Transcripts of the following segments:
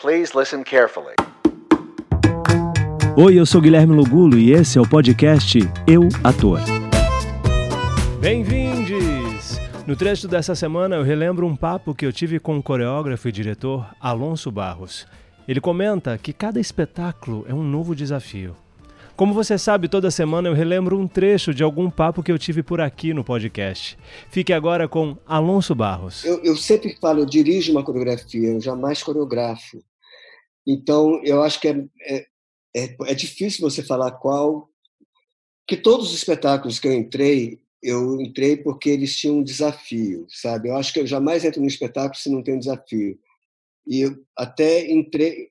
Please listen carefully. Oi, eu sou Guilherme Lugulo e esse é o podcast Eu Ator. Bem-vindos! No trecho dessa semana eu relembro um papo que eu tive com o coreógrafo e diretor Alonso Barros. Ele comenta que cada espetáculo é um novo desafio. Como você sabe, toda semana eu relembro um trecho de algum papo que eu tive por aqui no podcast. Fique agora com Alonso Barros. Eu, eu sempre falo, eu dirijo uma coreografia, eu jamais coreografo. Então, eu acho que é, é, é, é difícil você falar qual. Que todos os espetáculos que eu entrei, eu entrei porque eles tinham um desafio, sabe? Eu acho que eu jamais entro num espetáculo se não tem um desafio. E eu até entrei,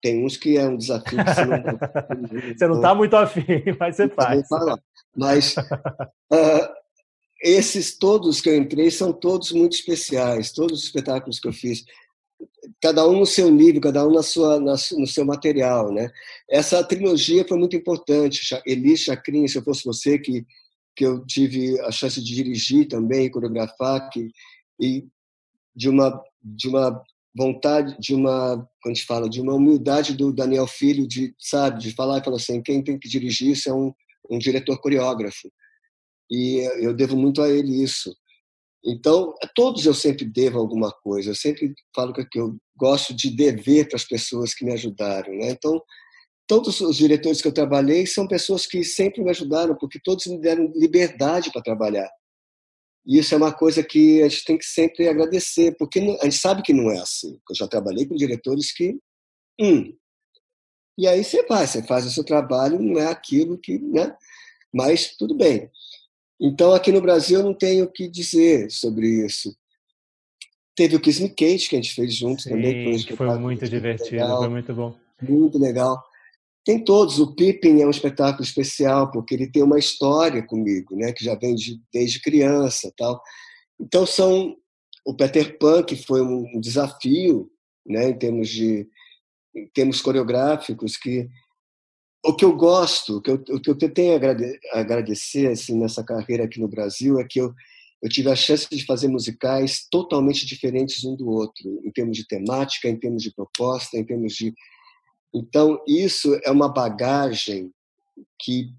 tem uns que é um desafio. Que você não você não está muito afim, mas você faz. Mas uh, esses todos que eu entrei são todos muito especiais, todos os espetáculos que eu fiz. Cada um no seu nível, cada um na sua, na, no seu material. Né? Essa trilogia foi muito importante. Elis Chacrin, Se Eu Fosse Você, que, que eu tive a chance de dirigir também, coreografar, que, e de uma, de uma vontade de uma, quando a fala, de uma humildade do Daniel Filho, de, sabe, de falar e falar assim, quem tem que dirigir isso é um, um diretor coreógrafo. E eu devo muito a ele isso. Então, a todos eu sempre devo alguma coisa. Eu sempre falo que eu gosto de dever para as pessoas que me ajudaram, né? Então, todos os diretores que eu trabalhei são pessoas que sempre me ajudaram, porque todos me deram liberdade para trabalhar. E isso é uma coisa que a gente tem que sempre agradecer, porque a gente sabe que não é assim. Eu já trabalhei com diretores que. Hum, e aí você vai, você faz o seu trabalho, não é aquilo que. Né? Mas tudo bem. Então, aqui no Brasil, eu não tenho o que dizer sobre isso. Teve o Kiss Me Kate, que a gente fez juntos Sim, também. Que foi muito divertido, legal, foi muito bom. Muito legal. Tem todos. O Pippin é um espetáculo especial porque ele tem uma história comigo, né? Que já vem de, desde criança, tal. Então são o Peter Pan que foi um desafio, né? Em termos de em termos coreográficos que o que eu gosto, o que eu, o que eu tenho a agradecer assim, nessa carreira aqui no Brasil é que eu, eu tive a chance de fazer musicais totalmente diferentes um do outro, em termos de temática, em termos de proposta, em termos de então, isso é uma bagagem que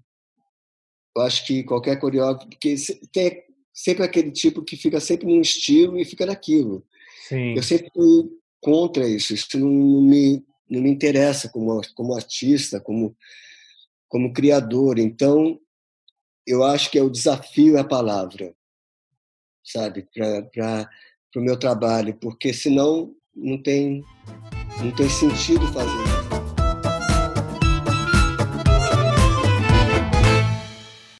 eu acho que qualquer coreógrafo, porque tem sempre aquele tipo que fica sempre num estilo e fica naquilo. Sim. Eu sempre fui contra isso, isso não me, não me interessa como, como artista, como, como criador. Então, eu acho que é o desafio é a palavra, sabe, para o meu trabalho, porque senão não tem, não tem sentido fazer.